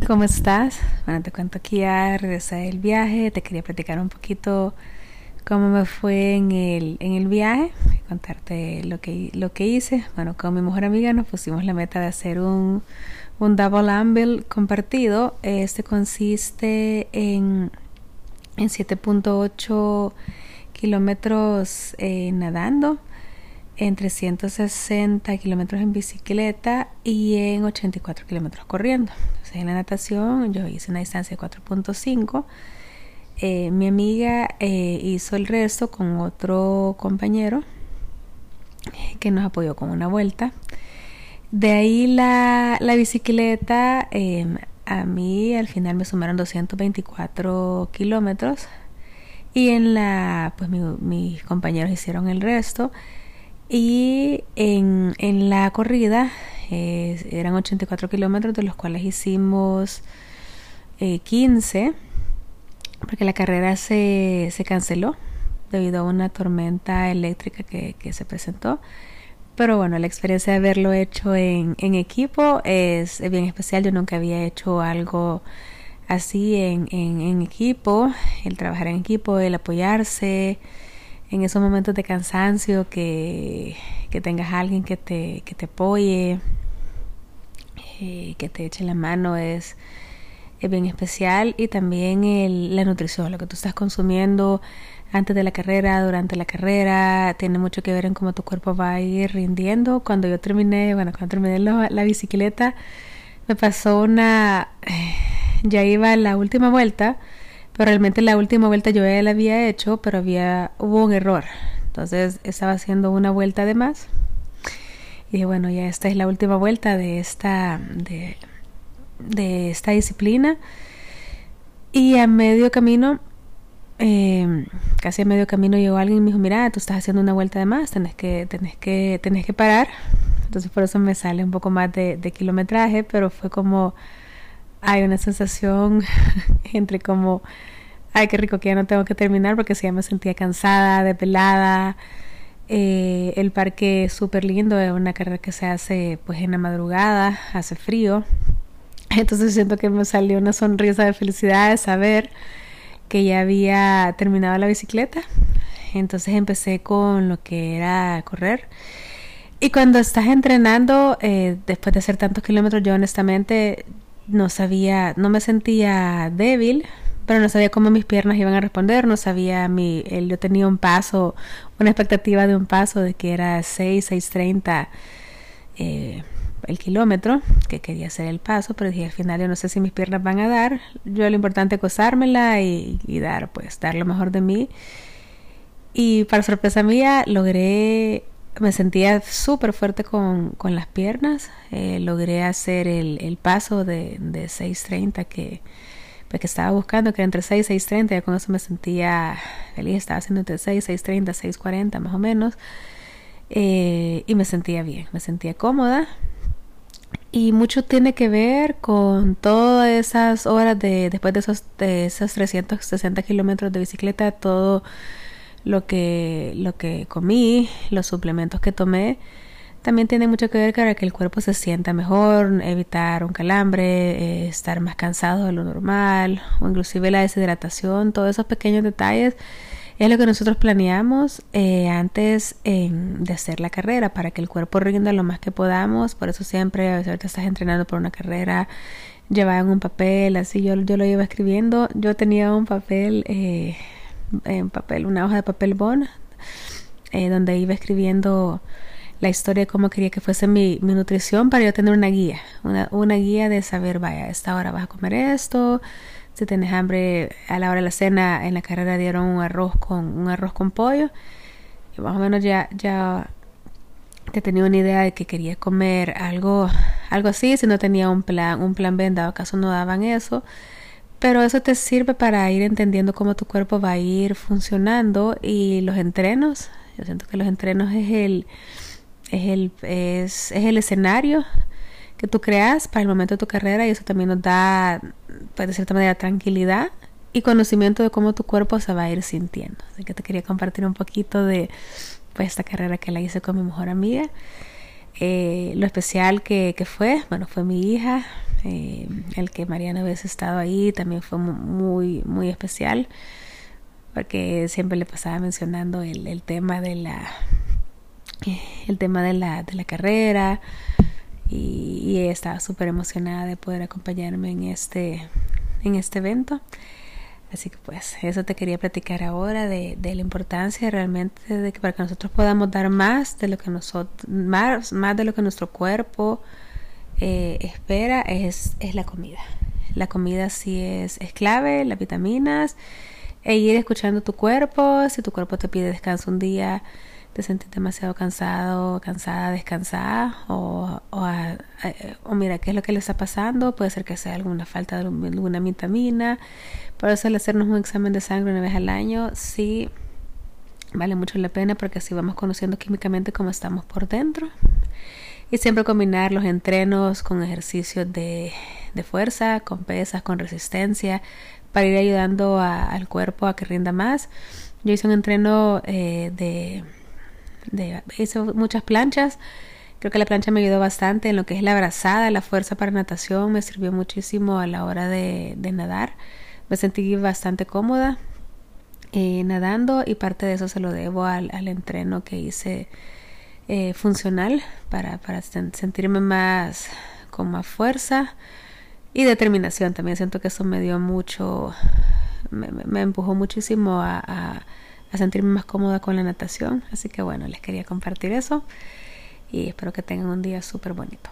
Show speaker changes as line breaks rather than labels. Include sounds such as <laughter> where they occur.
¿Cómo estás? Bueno, te cuento aquí ya regresé del viaje. Te quería platicar un poquito cómo me fue en el, en el viaje, contarte lo que, lo que hice. Bueno, con mi mejor amiga nos pusimos la meta de hacer un, un double amble compartido. Este consiste en, en 7.8 kilómetros eh, nadando en 360 kilómetros en bicicleta y en 84 kilómetros corriendo. Entonces, en la natación yo hice una distancia de 4.5. Eh, mi amiga eh, hizo el resto con otro compañero que nos apoyó con una vuelta. De ahí la, la bicicleta, em, a mí al final me sumaron 224 kilómetros y en la, pues mis compañeros hicieron el resto. Y en, en la corrida eh, eran 84 kilómetros, de los cuales hicimos 15, eh, porque la carrera se, se canceló debido a una tormenta eléctrica que, que, se presentó. Pero bueno, la experiencia de haberlo hecho en, en equipo es, bien especial. Yo nunca había hecho algo así en, en equipo, el trabajar en equipo, el apoyarse en esos momentos de cansancio, que, que tengas a alguien que te, que te apoye, eh, que te eche la mano, es, es bien especial. Y también el, la nutrición, lo que tú estás consumiendo antes de la carrera, durante la carrera, tiene mucho que ver en cómo tu cuerpo va a ir rindiendo. Cuando yo terminé, bueno, cuando terminé la, la bicicleta, me pasó una, ya iba la última vuelta pero realmente la última vuelta yo ya la había hecho, pero había hubo un error. Entonces estaba haciendo una vuelta de más. Y dije, bueno, ya esta es la última vuelta de esta de, de esta disciplina. Y a medio camino, eh, casi a medio camino llegó alguien y me dijo, mira, tú estás haciendo una vuelta de más, tenés que, tenés que, tenés que parar. Entonces por eso me sale un poco más de, de kilometraje, pero fue como hay una sensación <laughs> entre como, ay, qué rico que ya no tengo que terminar porque ya me sentía cansada, depelada. Eh, el parque es súper lindo, es una carrera que se hace pues en la madrugada, hace frío. Entonces siento que me salió una sonrisa de felicidad de saber que ya había terminado la bicicleta. Entonces empecé con lo que era correr. Y cuando estás entrenando, eh, después de hacer tantos kilómetros, yo honestamente no sabía, no me sentía débil, pero no sabía cómo mis piernas iban a responder, no sabía mi, el, yo tenía un paso, una expectativa de un paso de que era 6, 6.30 eh, el kilómetro, que quería hacer el paso, pero dije al final yo no sé si mis piernas van a dar, yo lo importante es gozármela y, y dar, pues, dar lo mejor de mí. Y para sorpresa mía logré me sentía súper fuerte con, con, las piernas. Eh, logré hacer el, el paso de, de 6.30 que, pues, que estaba buscando, que era entre 6 y 6.30. Ya con eso me sentía feliz. Estaba haciendo entre 6, 6.30, 6.40 más o menos. Eh, y me sentía bien, me sentía cómoda. Y mucho tiene que ver con todas esas horas de, después de esos, de esos 360 kilómetros de bicicleta, todo lo que, lo que comí, los suplementos que tomé, también tiene mucho que ver para que el cuerpo se sienta mejor, evitar un calambre, eh, estar más cansado de lo normal, o inclusive la deshidratación, todos esos pequeños detalles es lo que nosotros planeamos eh, antes de hacer la carrera para que el cuerpo rinda lo más que podamos. Por eso siempre, a veces ahorita estás entrenando por una carrera, llevaban un papel, así yo, yo lo iba escribiendo. Yo tenía un papel eh, en papel, una hoja de papel bond, eh, donde iba escribiendo la historia de cómo quería que fuese mi, mi nutrición para yo tener una guía, una, una, guía de saber, vaya, a esta hora vas a comer esto, si tienes hambre a la hora de la cena, en la carrera dieron un arroz con, un arroz con pollo, y más o menos ya, ya te tenía una idea de que quería comer algo, algo así, si no tenía un plan, un plan B, en dado caso no daban eso, pero eso te sirve para ir entendiendo cómo tu cuerpo va a ir funcionando y los entrenos. Yo siento que los entrenos es el, es el, es, es el escenario que tú creas para el momento de tu carrera y eso también nos da, pues, de cierta manera, tranquilidad y conocimiento de cómo tu cuerpo se va a ir sintiendo. Así que te quería compartir un poquito de pues, esta carrera que la hice con mi mejor amiga. Eh, lo especial que, fue, bueno, fue mi hija, Eh, el que Mariana hubiese estado ahí también fue muy, muy especial, porque siempre le pasaba mencionando el, el tema de la el tema de la, de la carrera y, estaba súper emocionada de poder acompañarme en este, en este evento. Así que pues eso te quería platicar ahora de, de la importancia realmente de que para que nosotros podamos dar más de lo que nosotros, más, más de lo que nuestro cuerpo eh, espera es, es la comida. La comida sí es, es clave, las vitaminas, e ir escuchando tu cuerpo, si tu cuerpo te pide descanso un día, te sentís demasiado cansado, cansada, descansada, o, o, mira qué es lo que le está pasando, puede ser que sea alguna falta de alguna vitamina, por eso el hacernos un examen de sangre una vez al año sí vale mucho la pena porque así vamos conociendo químicamente cómo estamos por dentro. Y siempre combinar los entrenos con ejercicios de, de fuerza, con pesas, con resistencia, para ir ayudando al cuerpo a que rinda más. Yo hice un entreno eh, de de, hice muchas planchas. Creo que la plancha me ayudó bastante en lo que es la abrazada, la fuerza para natación, me sirvió muchísimo a la hora de, nadar. Me sentí bastante cómoda eh, nadando y parte de eso se lo debo al, entreno que hice eh, funcional para, sentirme más con más fuerza y determinación. También siento que eso me dio mucho, me, empujó muchísimo a a sentirme más cómoda con la natación. Así que bueno, les quería compartir eso y espero que tengan un día súper bonito.